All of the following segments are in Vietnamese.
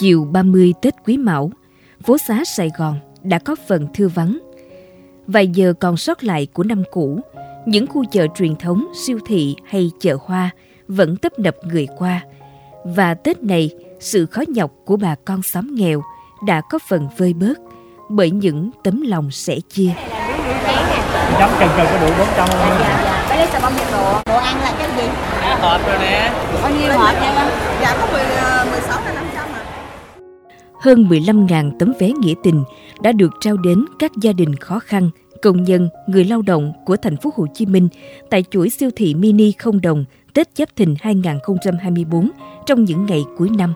Chiều 30 Tết Quý Mão, phố xá Sài Gòn đã có phần thưa vắng. Vài giờ còn sót lại của năm cũ, những khu chợ truyền thống, siêu thị hay chợ hoa vẫn tấp nập người qua. Và Tết này, sự khó nhọc của bà con xóm nghèo đã có phần vơi bớt bởi những tấm lòng sẻ chia. Chấm trần trần có đủ 400 không? Dạ, dạ. Đấy xà bông nhiệt độ. Đồ ăn là cái gì? Đã hộp rồi nè. Bao nhiêu hộp nha con? Dạ có 10, 16 đến 500 à. Hơn 15.000 tấm vé nghĩa tình đã được trao đến các gia đình khó khăn, công nhân, người lao động của thành phố Hồ Chí Minh tại chuỗi siêu thị mini không đồng Tết Giáp Thìn 2024 trong những ngày cuối năm.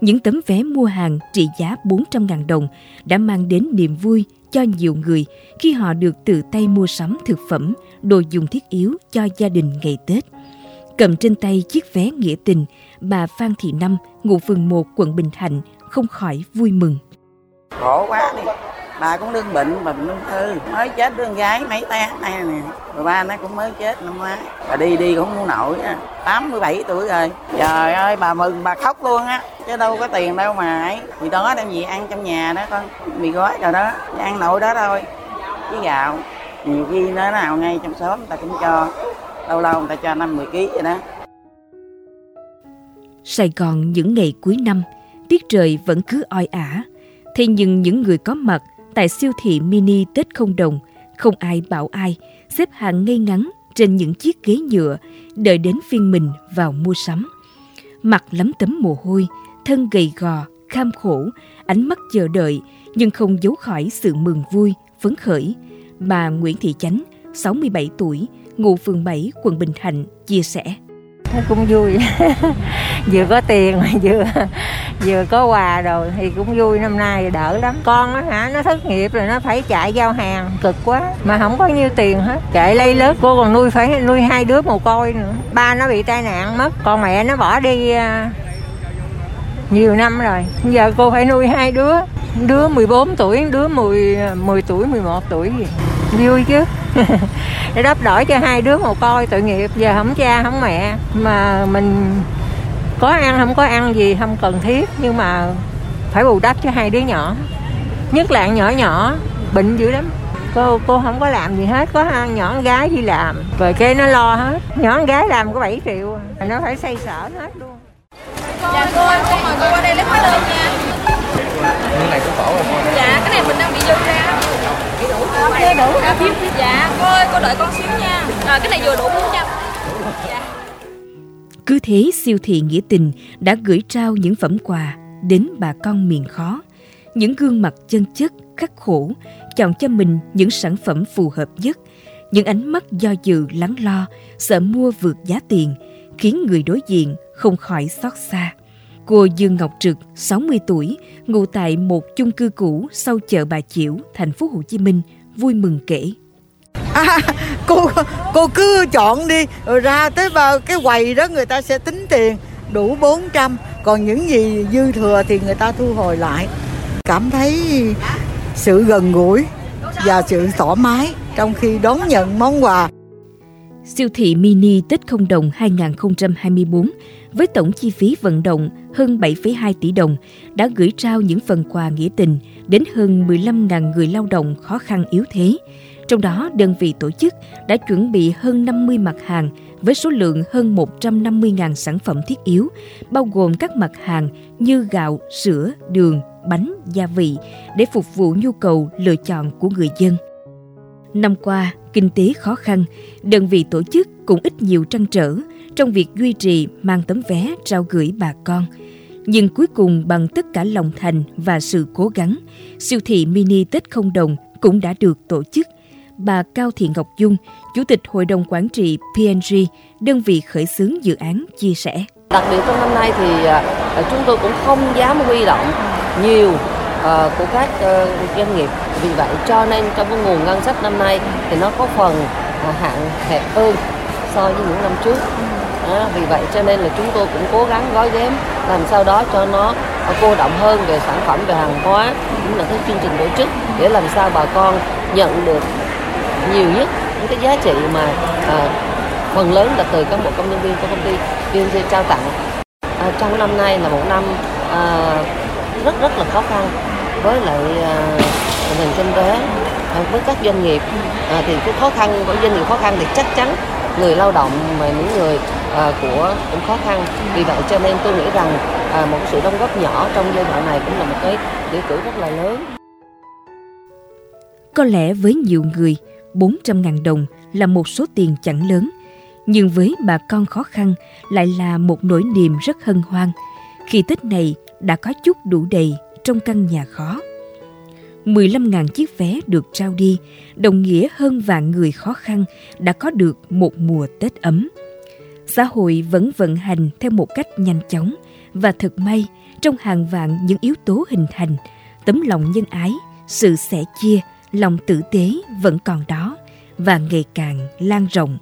Những tấm vé mua hàng trị giá 400.000 đồng đã mang đến niềm vui cho nhiều người khi họ được tự tay mua sắm thực phẩm, đồ dùng thiết yếu cho gia đình ngày Tết. Cầm trên tay chiếc vé nghĩa tình, bà Phan Thị Năm, ngụ phường 1 quận Bình Thạnh, không khỏi vui mừng. Khổ quá đi. Bà cũng đương bệnh, bà bệnh ung thư. Mới chết con gái mấy tháng nay nè. Rồi ba nó cũng mới chết năm ngoái. Bà đi đi cũng không nổi á. 87 tuổi rồi. Trời ơi, bà mừng, bà khóc luôn á. Chứ đâu có tiền đâu mà ấy. Thì đó đem gì ăn trong nhà đó con. Mì gói rồi đó. Ăn nội đó thôi. Với gạo. Nhiều khi nó nào ngay trong xóm người ta cũng cho. Lâu lâu người ta cho 5-10 kg vậy đó. Sài Gòn những ngày cuối năm, tiết trời vẫn cứ oi ả. Thế nhưng những người có mặt tại siêu thị mini Tết không đồng, không ai bảo ai, xếp hàng ngay ngắn trên những chiếc ghế nhựa, đợi đến phiên mình vào mua sắm. Mặt lấm tấm mồ hôi, thân gầy gò, kham khổ, ánh mắt chờ đợi, nhưng không giấu khỏi sự mừng vui, phấn khởi. Bà Nguyễn Thị Chánh, 67 tuổi, ngụ phường 7, quận Bình Thạnh, chia sẻ. Thấy cũng vui. vừa có tiền mà vừa vừa có quà rồi thì cũng vui năm nay đỡ lắm. Con á hả nó thất nghiệp rồi nó phải chạy giao hàng cực quá mà không có nhiêu tiền hết. Chạy lây lớp cô còn nuôi phải nuôi hai đứa mồ côi nữa. Ba nó bị tai nạn mất, còn mẹ nó bỏ đi à, nhiều năm rồi. Giờ cô phải nuôi hai đứa đứa 14 tuổi, đứa 10 10 tuổi, 11 tuổi gì. Vui chứ. để đắp đổi cho hai đứa mồ côi tội nghiệp. Giờ không cha không mẹ. Mà mình có ăn không có ăn gì không cần thiết. Nhưng mà phải bù đắp cho hai đứa nhỏ. Nhất là nhỏ nhỏ bệnh dữ lắm. Cô cô không có làm gì hết. Có ăn nhỏ con gái đi làm. Rồi cái nó lo hết. Nhỏ con gái làm có 7 triệu à. nó phải xây sở hết luôn. Dạ cô, cô mời cô qua đây lấy hóa đơn nha Cái này cũng khổ rồi con. Dạ, cái này mình đang bị dư ra Chưa đủ hả? Dạ, cô ơi, cô đợi con xíu nha à, cái này vừa đủ 400 Dạ Cứ thế siêu thị Nghĩa Tình đã gửi trao những phẩm quà đến bà con miền khó. Những gương mặt chân chất, khắc khổ, chọn cho mình những sản phẩm phù hợp nhất. Những ánh mắt do dự lắng lo, sợ mua vượt giá tiền, khiến người đối diện không khỏi xót xa. Cô Dương Ngọc Trực, 60 tuổi, ngụ tại một chung cư cũ sau chợ Bà Chiểu, thành phố Hồ Chí Minh, vui mừng kể. À, cô cô cứ chọn đi. Rồi ra tới vào cái quầy đó người ta sẽ tính tiền đủ 400 còn những gì dư thừa thì người ta thu hồi lại. Cảm thấy sự gần gũi và sự thoải mái trong khi đón nhận món quà. Siêu thị mini Tết không đồng 2024 với tổng chi phí vận động hơn 7,2 tỷ đồng đã gửi trao những phần quà nghĩa tình đến hơn 15.000 người lao động khó khăn yếu thế. Trong đó, đơn vị tổ chức đã chuẩn bị hơn 50 mặt hàng với số lượng hơn 150.000 sản phẩm thiết yếu, bao gồm các mặt hàng như gạo, sữa, đường, bánh, gia vị để phục vụ nhu cầu lựa chọn của người dân. Năm qua, kinh tế khó khăn, đơn vị tổ chức cũng ít nhiều trăn trở trong việc duy trì mang tấm vé trao gửi bà con. Nhưng cuối cùng bằng tất cả lòng thành và sự cố gắng, siêu thị mini Tết không đồng cũng đã được tổ chức. Bà Cao Thị Ngọc Dung, Chủ tịch Hội đồng Quản trị PNG, đơn vị khởi xướng dự án, chia sẻ. Đặc biệt trong năm nay thì à, chúng tôi cũng không dám huy động nhiều à, của các ờ, doanh nghiệp. Vì vậy cho nên trong cái nguồn ngân sách năm nay thì nó có phần à, hạn hẹp hơn so với những năm trước. À, vì vậy cho nên là chúng tôi cũng cố gắng gói ghém làm sao đó cho nó cô động hơn về sản phẩm về hàng hóa cũng là cái chương trình tổ chức để làm sao bà con nhận được nhiều nhất những cái giá trị mà à, phần lớn là từ cán bộ công nhân viên của công ty VNG trao tặng. À, trong năm nay là một năm à, rất rất là khó khăn với lại à, nền kinh tế à, với các doanh nghiệp. À, thì cái khó khăn của doanh nghiệp khó khăn thì chắc chắn người lao động mà những người à, của cũng khó khăn. Vì vậy cho nên tôi nghĩ rằng à, một sự đóng góp nhỏ trong giai đoạn này cũng là một cái nghĩa cử rất là lớn. Có lẽ với nhiều người 400.000 đồng là một số tiền chẳng lớn nhưng với bà con khó khăn lại là một nỗi niềm rất hân hoan khi Tết này đã có chút đủ đầy trong căn nhà khó. 15.000 chiếc vé được trao đi, đồng nghĩa hơn vạn người khó khăn đã có được một mùa Tết ấm. Xã hội vẫn vận hành theo một cách nhanh chóng và thật may trong hàng vạn những yếu tố hình thành, tấm lòng nhân ái, sự sẻ chia, lòng tử tế vẫn còn đó và ngày càng lan rộng.